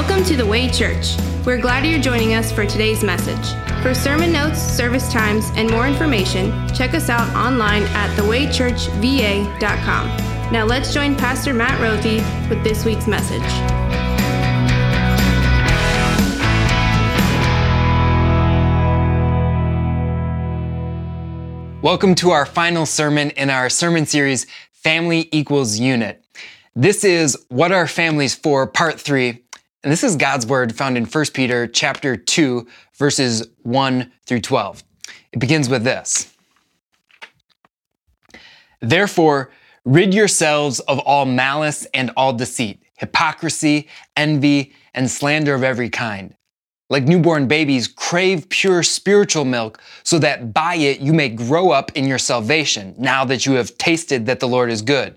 Welcome to the Way Church. We're glad you're joining us for today's message. For sermon notes, service times, and more information, check us out online at thewaychurchva.com. Now let's join Pastor Matt Rothy with this week's message. Welcome to our final sermon in our sermon series, Family Equals Unit. This is What Are Families For, Part 3, and this is God's word found in 1 Peter chapter 2, verses 1 through 12. It begins with this. Therefore, rid yourselves of all malice and all deceit, hypocrisy, envy, and slander of every kind. Like newborn babies, crave pure spiritual milk so that by it you may grow up in your salvation, now that you have tasted that the Lord is good.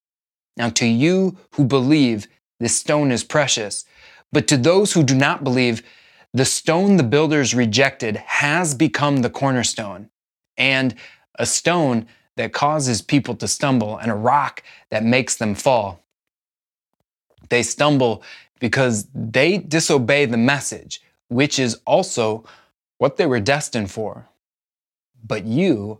Now, to you who believe, this stone is precious. But to those who do not believe, the stone the builders rejected has become the cornerstone, and a stone that causes people to stumble, and a rock that makes them fall. They stumble because they disobey the message, which is also what they were destined for. But you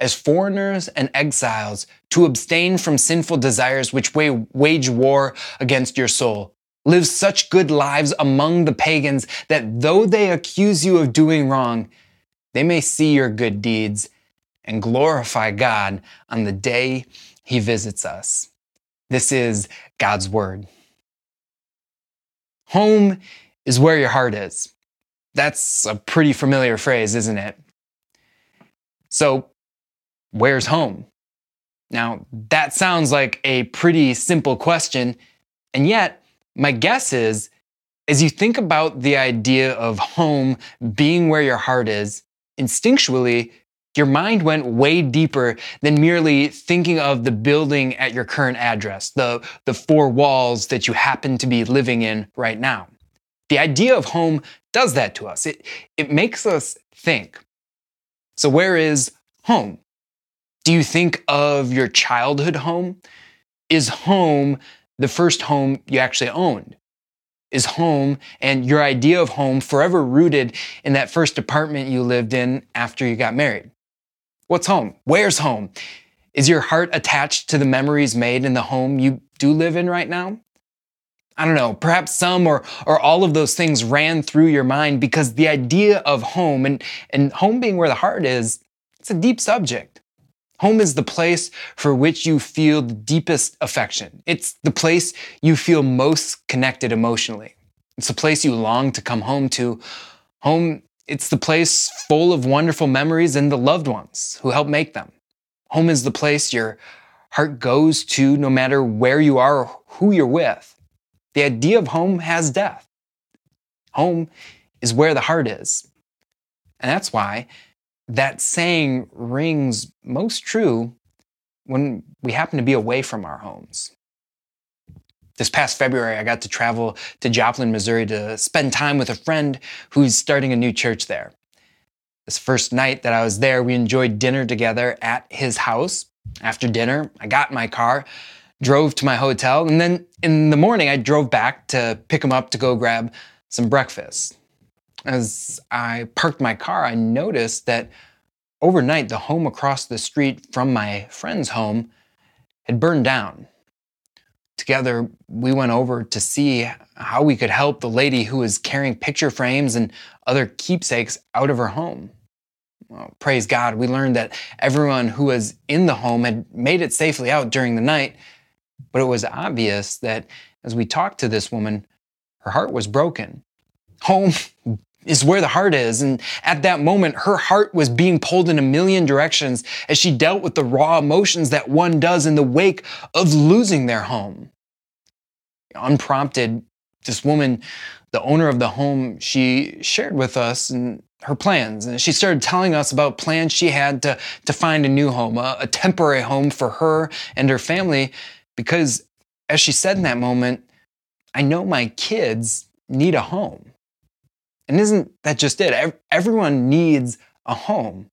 as foreigners and exiles to abstain from sinful desires which wage war against your soul. Live such good lives among the pagans that though they accuse you of doing wrong, they may see your good deeds and glorify God on the day he visits us. This is God's word. Home is where your heart is. That's a pretty familiar phrase, isn't it? So where's home? Now, that sounds like a pretty simple question, and yet, my guess is as you think about the idea of home being where your heart is, instinctually, your mind went way deeper than merely thinking of the building at your current address, the, the four walls that you happen to be living in right now. The idea of home does that to us. It, it makes us think. So, where is home? Do you think of your childhood home? Is home the first home you actually owned? Is home and your idea of home forever rooted in that first apartment you lived in after you got married? What's home? Where's home? Is your heart attached to the memories made in the home you do live in right now? I don't know, perhaps some or, or all of those things ran through your mind because the idea of home and, and home being where the heart is, it's a deep subject. Home is the place for which you feel the deepest affection. It's the place you feel most connected emotionally. It's the place you long to come home to. Home, it's the place full of wonderful memories and the loved ones who help make them. Home is the place your heart goes to no matter where you are or who you're with. The idea of home has death. Home is where the heart is. And that's why that saying rings most true when we happen to be away from our homes. This past February, I got to travel to Joplin, Missouri to spend time with a friend who's starting a new church there. This first night that I was there, we enjoyed dinner together at his house. After dinner, I got in my car, drove to my hotel, and then in the morning, I drove back to pick him up to go grab some breakfast. As I parked my car, I noticed that overnight the home across the street from my friend's home had burned down. Together, we went over to see how we could help the lady who was carrying picture frames and other keepsakes out of her home. well, praise God, we learned that everyone who was in the home had made it safely out during the night. But it was obvious that as we talked to this woman, her heart was broken. Home is where the heart is. And at that moment, her heart was being pulled in a million directions as she dealt with the raw emotions that one does in the wake of losing their home. Unprompted, this woman, the owner of the home, she shared with us and her plans. And she started telling us about plans she had to, to find a new home, a, a temporary home for her and her family. Because as she said in that moment, I know my kids need a home. And isn't that just it? Everyone needs a home.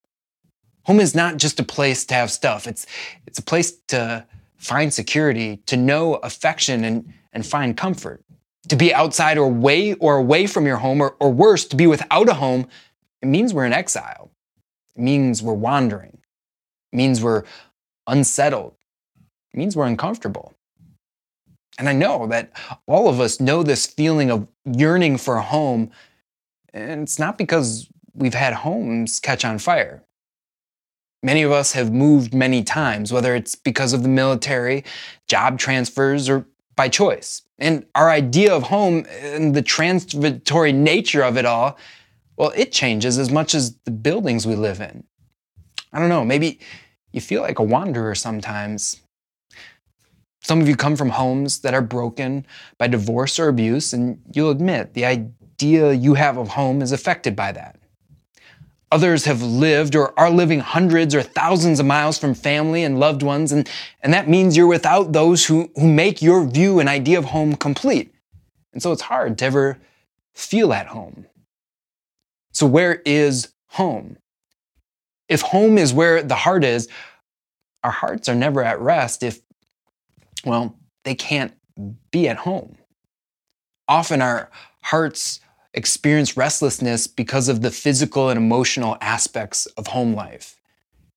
Home is not just a place to have stuff. It's, it's a place to find security, to know affection and, and find comfort. To be outside or away or away from your home, or, or worse, to be without a home it means we're in exile. It means we're wandering. It means we're unsettled. It means we're uncomfortable. And I know that all of us know this feeling of yearning for a home. And it's not because we've had homes catch on fire. Many of us have moved many times, whether it's because of the military, job transfers, or by choice. And our idea of home and the transitory nature of it all well, it changes as much as the buildings we live in. I don't know, maybe you feel like a wanderer sometimes. Some of you come from homes that are broken by divorce or abuse, and you'll admit the idea you have of home is affected by that. Others have lived or are living hundreds or thousands of miles from family and loved ones, and, and that means you're without those who, who make your view and idea of home complete. And so it's hard to ever feel at home. So, where is home? If home is where the heart is, our hearts are never at rest if, well, they can't be at home. Often our hearts experience restlessness because of the physical and emotional aspects of home life.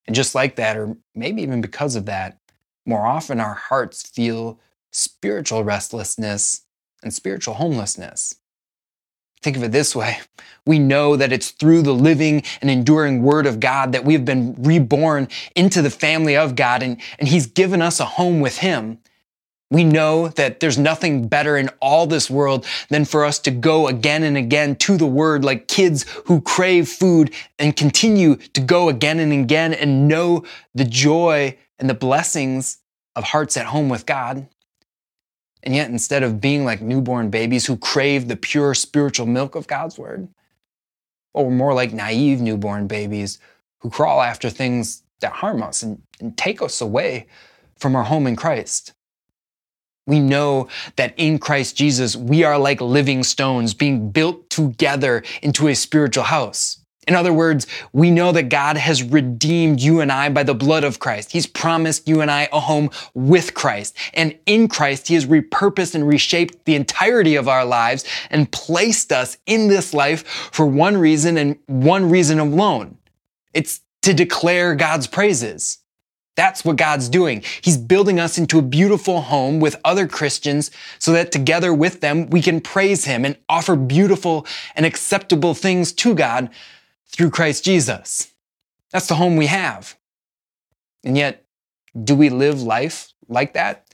And just like that, or maybe even because of that, more often our hearts feel spiritual restlessness and spiritual homelessness. Think of it this way. We know that it's through the living and enduring word of God that we have been reborn into the family of God and, and he's given us a home with him. We know that there's nothing better in all this world than for us to go again and again to the word like kids who crave food and continue to go again and again and know the joy and the blessings of hearts at home with God. And yet, instead of being like newborn babies who crave the pure spiritual milk of God's word, well, we're more like naive newborn babies who crawl after things that harm us and, and take us away from our home in Christ. We know that in Christ Jesus, we are like living stones being built together into a spiritual house. In other words, we know that God has redeemed you and I by the blood of Christ. He's promised you and I a home with Christ. And in Christ, He has repurposed and reshaped the entirety of our lives and placed us in this life for one reason and one reason alone. It's to declare God's praises. That's what God's doing. He's building us into a beautiful home with other Christians so that together with them, we can praise Him and offer beautiful and acceptable things to God through Christ Jesus. That's the home we have. And yet, do we live life like that?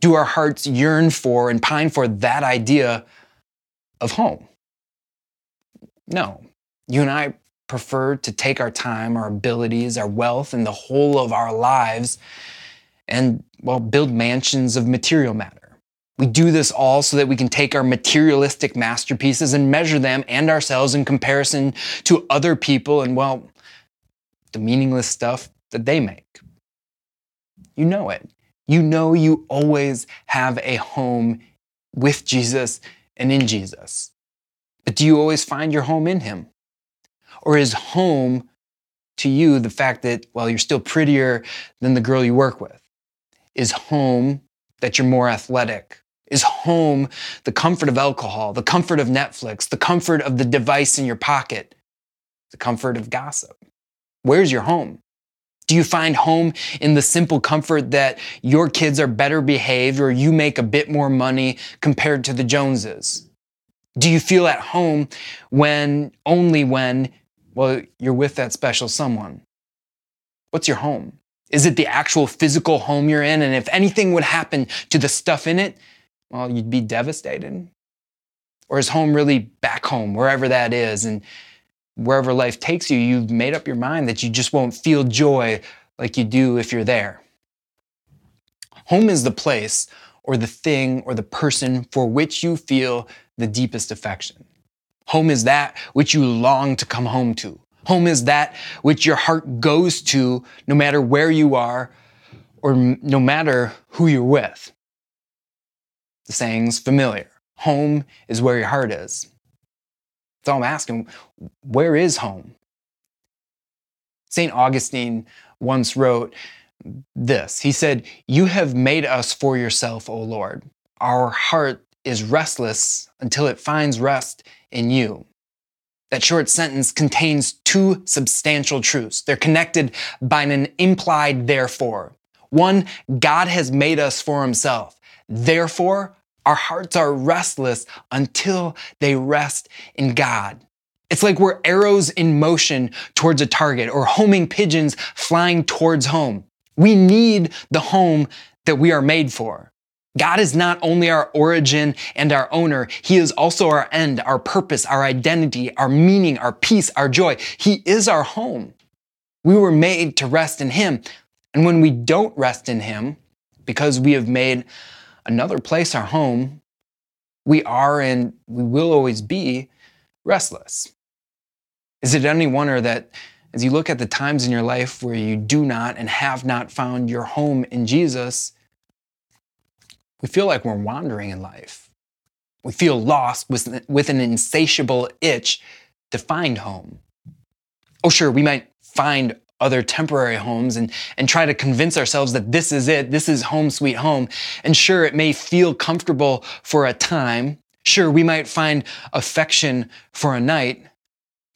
Do our hearts yearn for and pine for that idea of home? No. You and I prefer to take our time, our abilities, our wealth, and the whole of our lives and, well, build mansions of material matter. We do this all so that we can take our materialistic masterpieces and measure them and ourselves in comparison to other people and, well, the meaningless stuff that they make. You know it. You know you always have a home with Jesus and in Jesus. But do you always find your home in Him? Or is home to you the fact that, well, you're still prettier than the girl you work with? Is home that you're more athletic is home the comfort of alcohol, the comfort of Netflix, the comfort of the device in your pocket, the comfort of gossip. Where's your home? Do you find home in the simple comfort that your kids are better behaved or you make a bit more money compared to the Joneses? Do you feel at home when, only when, Well, you're with that special someone. What's your home? Is it the actual physical home you're in? And if anything would happen to the stuff in it, well, you'd be devastated. Or is home really back home, wherever that is? And wherever life takes you, you've made up your mind that you just won't feel joy like you do if you're there. Home is the place or the thing or the person for which you feel the deepest affection. Home is that which you long to come home to. Home is that which your heart goes to no matter where you are or no matter who you're with. The saying's familiar. Home is where your heart is. So I'm asking, where is home? St. Augustine once wrote this. He said, You have made us for yourself, O Lord. Our heart is restless until it finds rest in you. That short sentence contains two substantial truths. They're connected by an implied therefore. One, God has made us for himself. Therefore, our hearts are restless until they rest in God. It's like we're arrows in motion towards a target or homing pigeons flying towards home. We need the home that we are made for. God is not only our origin and our owner, He is also our end, our purpose, our identity, our meaning, our peace, our joy. He is our home. We were made to rest in Him. And when we don't rest in Him, because we have made another place our home, we are and we will always be restless. Is it any wonder that as you look at the times in your life where you do not and have not found your home in Jesus, we feel like we're wandering in life. We feel lost with, with an insatiable itch to find home. Oh, sure, we might find other temporary homes and, and try to convince ourselves that this is it, this is home sweet home. And sure, it may feel comfortable for a time. Sure, we might find affection for a night,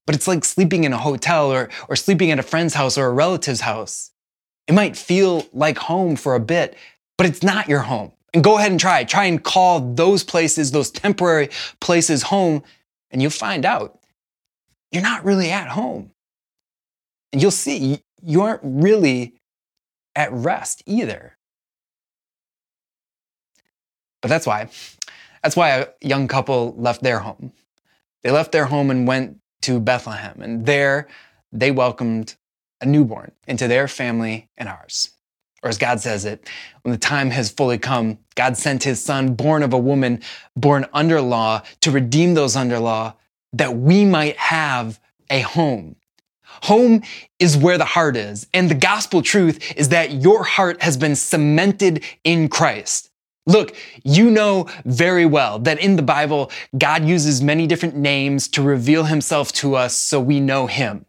but it's like sleeping in a hotel or, or sleeping at a friend's house or a relative's house. It might feel like home for a bit, but it's not your home. And go ahead and try. Try and call those places, those temporary places home, and you'll find out you're not really at home. And you'll see you aren't really at rest either. But that's why. That's why a young couple left their home. They left their home and went to Bethlehem. And there they welcomed a newborn into their family and ours. Or as God says it, when the time has fully come, God sent his son, born of a woman, born under law, to redeem those under law, that we might have a home. Home is where the heart is. And the gospel truth is that your heart has been cemented in Christ. Look, you know very well that in the Bible, God uses many different names to reveal himself to us so we know him.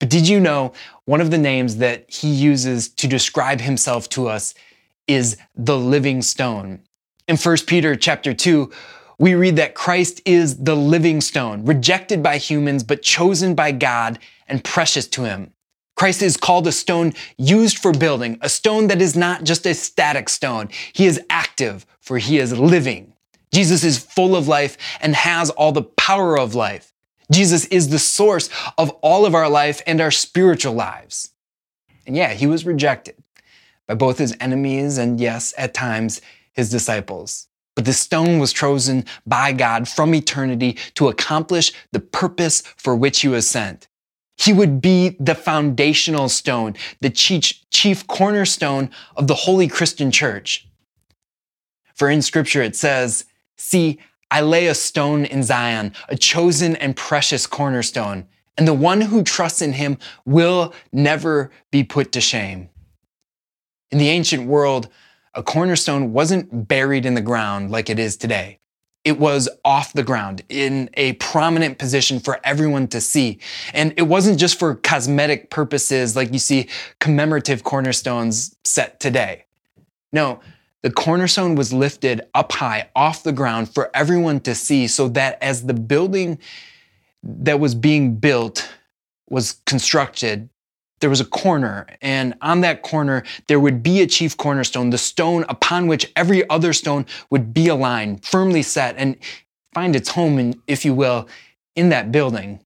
But did you know one of the names that he uses to describe himself to us is the living stone? In 1 Peter chapter 2, we read that Christ is the living stone, rejected by humans, but chosen by God and precious to him. Christ is called a stone used for building, a stone that is not just a static stone. He is active, for he is living. Jesus is full of life and has all the power of life. Jesus is the source of all of our life and our spiritual lives. And yeah, he was rejected by both his enemies and, yes, at times, his disciples. But the stone was chosen by God from eternity to accomplish the purpose for which he was sent. He would be the foundational stone, the chief, chief cornerstone of the holy Christian church. For in scripture it says, See, I lay a stone in Zion, a chosen and precious cornerstone, and the one who trusts in him will never be put to shame. In the ancient world, a cornerstone wasn't buried in the ground like it is today it was off the ground in a prominent position for everyone to see. And it wasn't just for cosmetic purposes like you see commemorative cornerstones set today. No, the cornerstone was lifted up high off the ground for everyone to see so that as the building that was being built was constructed, there was a corner, and on that corner, there would be a chief cornerstone, the stone upon which every other stone would be aligned, firmly set, and find its home, in, if you will, in that building.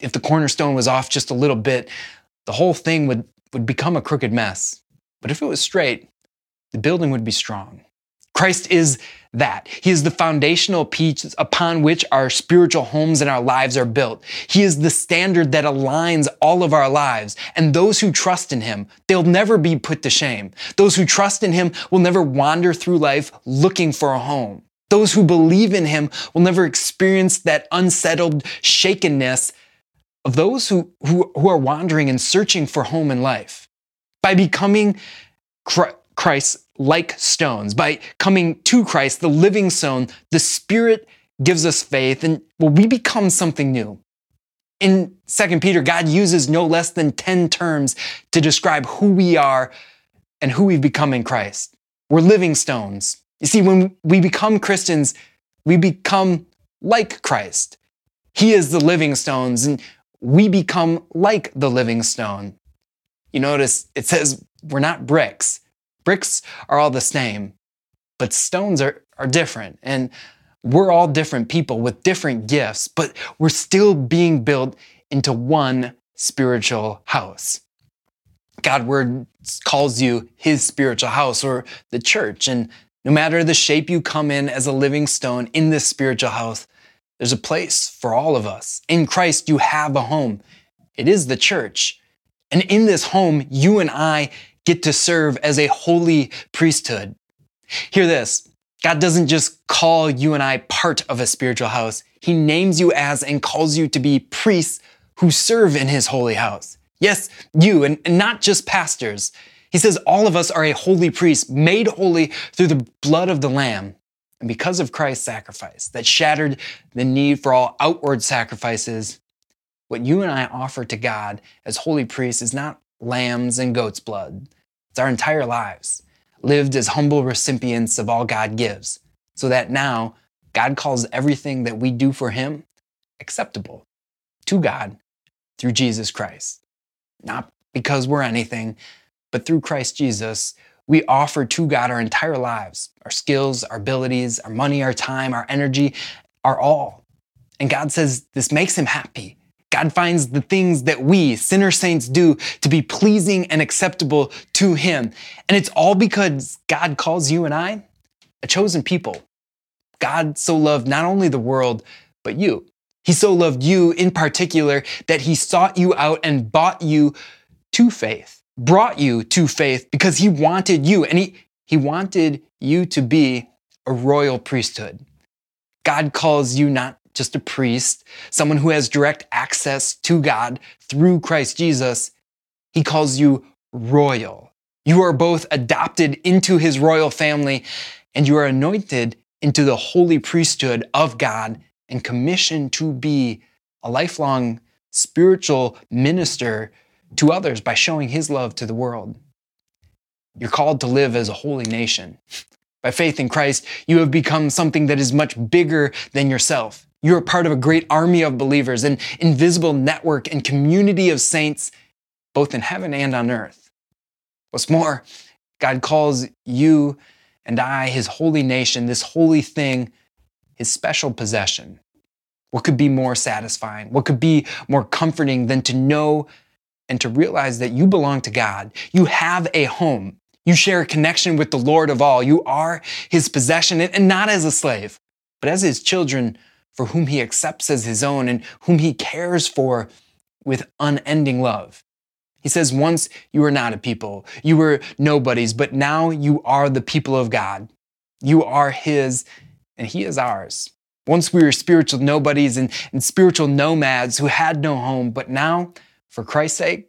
if the cornerstone was off just a little bit, the whole thing would, would become a crooked mess. But if it was straight, the building would be strong. Christ is that. He is the foundational piece upon which our spiritual homes and our lives are built. He is the standard that aligns all of our lives. And those who trust in Him, they'll never be put to shame. Those who trust in Him will never wander through life looking for a home. Those who believe in Him will never experience that unsettled shakenness of those who, who, who are wandering and searching for home in life. By becoming Christ like stones, by coming to Christ, the living stone, the Spirit gives us faith and well, we become something new. In 2 Peter, God uses no less than 10 terms to describe who we are and who we've become in Christ. We're living stones. You see, when we become Christians, we become like Christ. He is the living stones, and we become like the living stone. You notice it says we're not bricks. Bricks are all the same, but stones are, are different. And we're all different people with different gifts, but we're still being built into one spiritual house. God word calls you his spiritual house or the church. And no matter the shape you come in as a living stone in this spiritual house, there's a place for all of us. In Christ, you have a home. It is the church. And in this home, you and I get to serve as a holy priesthood. Hear this. God doesn't just call you and I part of a spiritual house. He names you as and calls you to be priests who serve in his holy house. Yes, you, and, not just pastors. He says all of us are a holy priest made holy through the blood of the Lamb. And because of Christ's sacrifice that shattered the need for all outward sacrifices, what you and I offer to God as holy priests is not lambs and goat's blood. It's our entire lives, lived as humble recipients of all God gives, so that now God calls everything that we do for Him acceptable to God through Jesus Christ. Not because we're anything, but through Christ Jesus, we offer to God our entire lives our skills, our abilities, our money, our time, our energy, our all. And God says this makes him happy. God finds the things that we, sinner saints, do to be pleasing and acceptable to him. And it's all because God calls you and I a chosen people. God so loved not only the world, but you. He so loved you in particular that he sought you out and bought you to faith brought you to faith because he wanted you and he, he wanted you to be a royal priesthood. God calls you not just a priest, someone who has direct access to God through Christ Jesus. He calls you royal. You are both adopted into his royal family and you are anointed into the holy priesthood of God and commissioned to be a lifelong spiritual minister to others by showing his love to the world. You're called to live as a holy nation. By faith in Christ, you have become something that is much bigger than yourself. You're part of a great army of believers, an invisible network and community of saints, both in heaven and on earth. What's more, God calls you and I, his holy nation, this holy thing, his special possession. What could be more satisfying? What could be more comforting than to know and to realize that you belong to God. You have a home. You share a connection with the Lord of all. You are his possession and not as a slave, but as his children for whom he accepts as his own and whom he cares for with unending love. He says, Once you were not a people, you were nobodies, but now you are the people of God. You are his, and he is ours. Once we were spiritual nobodies and, and spiritual nomads who had no home, but now for Christ's sake,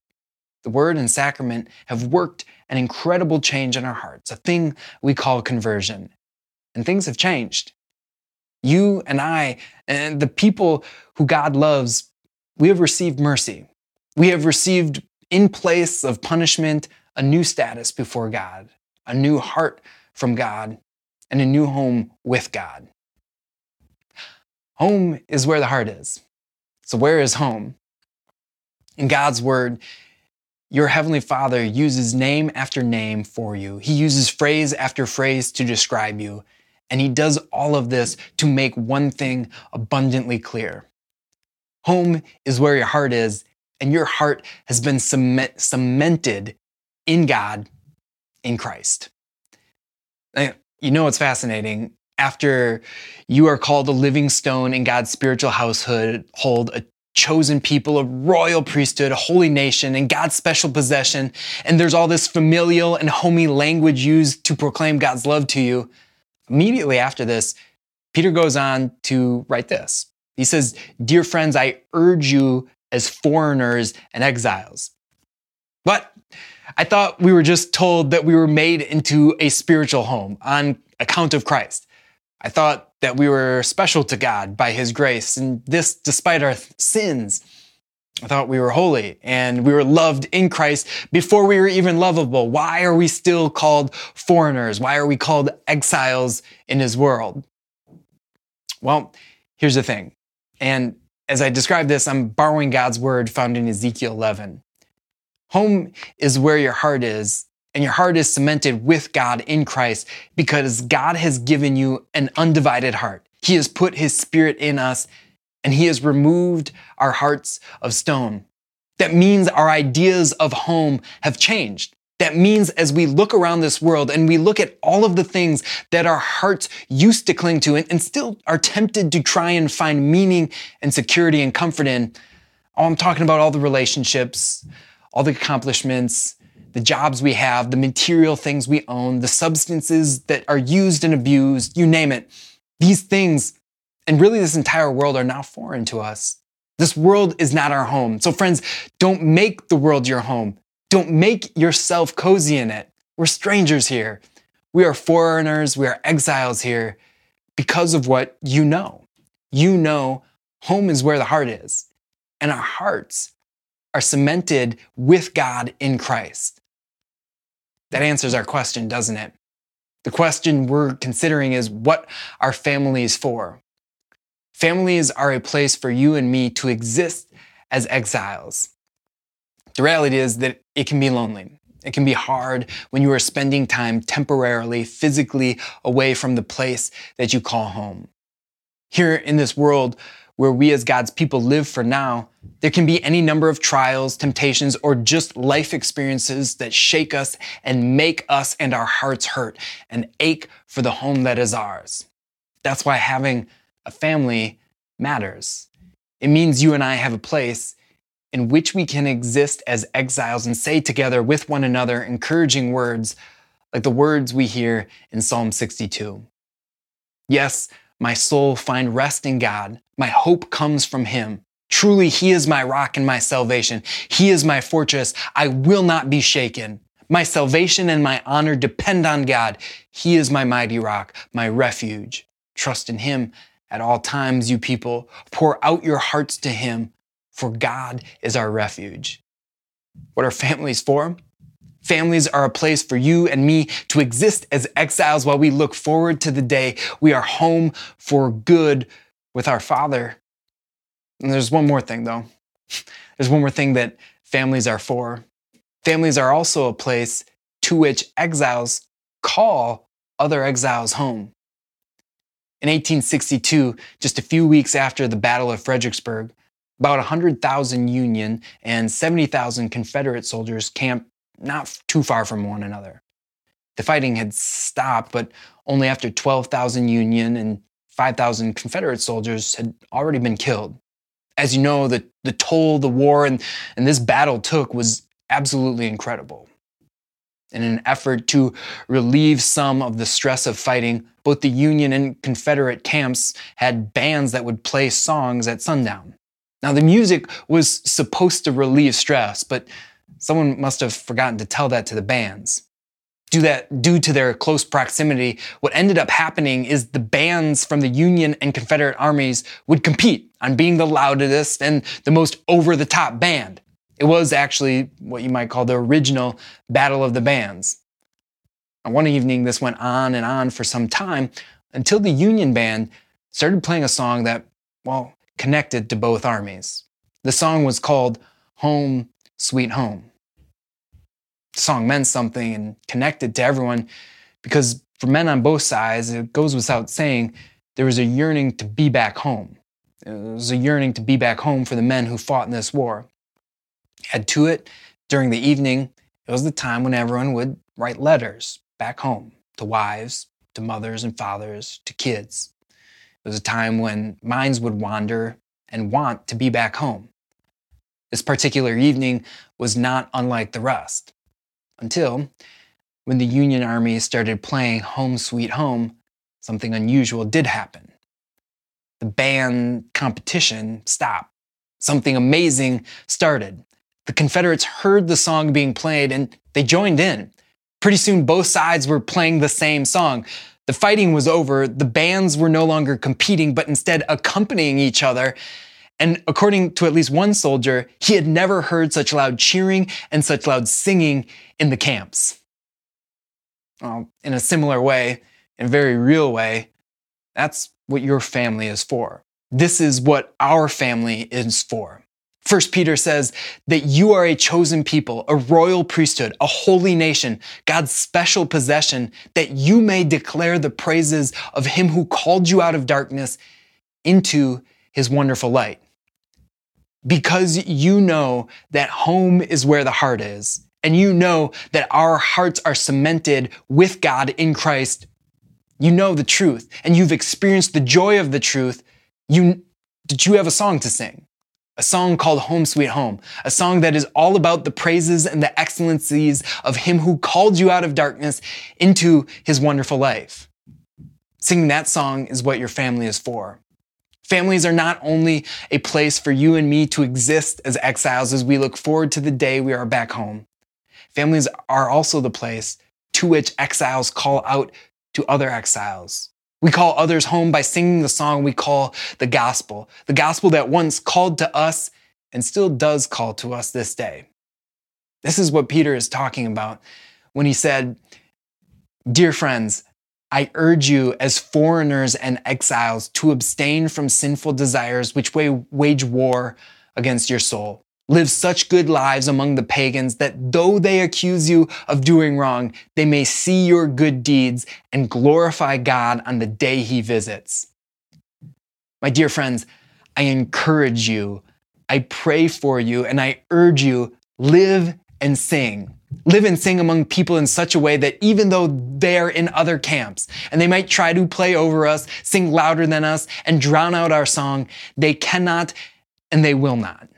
the word and sacrament have worked an incredible change in our hearts, a thing we call conversion. And things have changed. You and I, and the people who God loves, we have received mercy. We have received, in place of punishment, a new status before God, a new heart from God, and a new home with God. Home is where the heart is. So, where is home? In God's word, your heavenly Father uses name after name for you. He uses phrase after phrase to describe you. And he does all of this to make one thing abundantly clear. Home is where your heart is, and your heart has been cement, cemented in God, in Christ. You know what's fascinating? After you are called a living stone in God's spiritual household, hold a chosen people, a royal priesthood, a holy nation, and God's special possession, and there's all this familial and homey language used to proclaim God's love to you. Immediately after this, Peter goes on to write this he says, Dear friends, I urge you as foreigners and exiles. But I thought we were just told that we were made into a spiritual home on account of Christ. I thought that we were special to God by His grace, and this despite our sins. I thought we were holy and we were loved in Christ before we were even lovable. Why are we still called foreigners? Why are we called exiles in His world? Well, here's the thing and as I describe this, I'm borrowing God's word found in Ezekiel 11. Home is where your heart is, and your heart is cemented with God in Christ because God has given you an undivided heart. He has put His Spirit in us, and He has removed our hearts of stone. That means our ideas of home have changed. That means as we look around this world and we look at all of the things that our hearts used to cling to and, and, still are tempted to try and find meaning and security and comfort in, oh, I'm talking about all the relationships, all the accomplishments, the jobs we have, the material things we own, the substances that are used and abused, you name it. These things, and really this entire world, are now foreign to us. This world is not our home. So, friends, don't make the world your home. Don't make yourself cozy in it. We're strangers here. We are foreigners. We are exiles here because of what you know. You know home is where the heart is, and our hearts are cemented with God in Christ. That answers our question, doesn't it? The question we're considering is what are families for? Families are a place for you and me to exist as exiles. The reality is that it can be lonely. It can be hard when you are spending time temporarily, physically away from the place that you call home. Here in this world where we as God's people live for now, there can be any number of trials, temptations, or just life experiences that shake us and make us and our hearts hurt and ache for the home that is ours. That's why having a family matters. It means you and I have a place in which we can exist as exiles and say together with one another encouraging words like the words we hear in Psalm 62. Yes, my soul find rest in God. My hope comes from him. Truly, he is my rock and my salvation. He is my fortress. I will not be shaken. My salvation and my honor depend on God. He is my mighty rock, my refuge. Trust in him at all times, you people. Pour out your hearts to him for God is our refuge. What are families for? Families are a place for you and me to exist as exiles while we look forward to the day we are home for good with our Father. And there's one more thing, though. There's one more thing that families are for. Families are also a place to which exiles call other exiles home. In 1862, just a few weeks after the Battle of Fredericksburg, about 100,000 Union and 70,000 Confederate soldiers camped not too far from one another. The fighting had stopped, but only after 12,000 Union and 5,000 Confederate soldiers had already been killed. As you know, the, the toll the war and, and this battle took was absolutely incredible. In an effort to relieve some of the stress of fighting, both the Union and Confederate camps had bands that would play songs at sundown. Now, the music was supposed to relieve stress, but someone must have forgotten to tell that to the bands. Due, that, due to their close proximity, what ended up happening is the bands from the Union and Confederate armies would compete on being the loudest and the most over the top band. It was actually what you might call the original Battle of the Bands. And one evening, this went on and on for some time until the Union band started playing a song that, well, connected to both armies. The song was called Home, Sweet Home. The song meant something and connected to everyone because for men on both sides, it goes without saying, there was a yearning to be back home. It was a yearning to be back home for the men who fought in this war. Add to it, during the evening, it was the time when everyone would write letters back home to wives, to mothers and fathers, to kids. It was a time when minds would wander and want to be back home. This particular evening was not unlike the rest. Until when the Union Army started playing Home Sweet Home, something unusual did happen. The band competition stopped. Something amazing started. The Confederates heard the song being played and they joined in. Pretty soon, both sides were playing the same song. The fighting was over. The bands were no longer competing, but instead accompanying each other. And according to at least one soldier, he had never heard such loud cheering and such loud singing in the camps. Well, in a similar way, in a very real way, that's what your family is for. This is what our family is for. First Peter says that you are a chosen people, a royal priesthood, a holy nation, God's special possession, that you may declare the praises of him who called you out of darkness into his wonderful light. Because you know that home is where the heart is, and you know that our hearts are cemented with God in Christ, you know the truth, and you've experienced the joy of the truth, you, that you have a song to sing a song called Home Sweet Home, a song that is all about the praises and the excellencies of Him who called you out of darkness into His wonderful life. Singing that song is what your family is for. Families are not only a place for you and me to exist as exiles as we look forward to the day we are back home. Families are also the place to which exiles call out to other exiles we call others home by singing the song we call the gospel, the gospel that once called to us and still does call to us this day. This is what Peter is talking about when he said, Dear friends, I urge you as foreigners and exiles to abstain from sinful desires which wage war against your soul. Live such good lives among the pagans that though they accuse you of doing wrong, they may see your good deeds and glorify God on the day he visits. My dear friends, I encourage you, I pray for you, and I urge you live and sing. Live and sing among people in such a way that even though they're in other camps and they might try to play over us, sing louder than us, and drown out our song, they cannot and they will not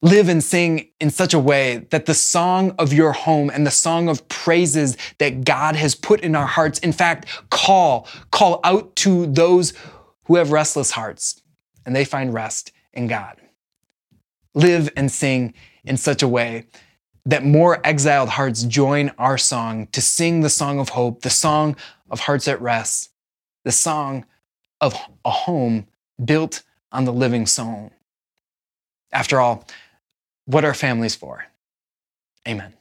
live and sing in such a way that the song of your home and the song of praises that God has put in our hearts, in fact, call, call out to those who have restless hearts and they find rest in God. Live and sing in such a way that more exiled hearts join our song to sing the song of hope, the song of hearts at rest, the song of a home built on the living song. After all, what are families for? Amen.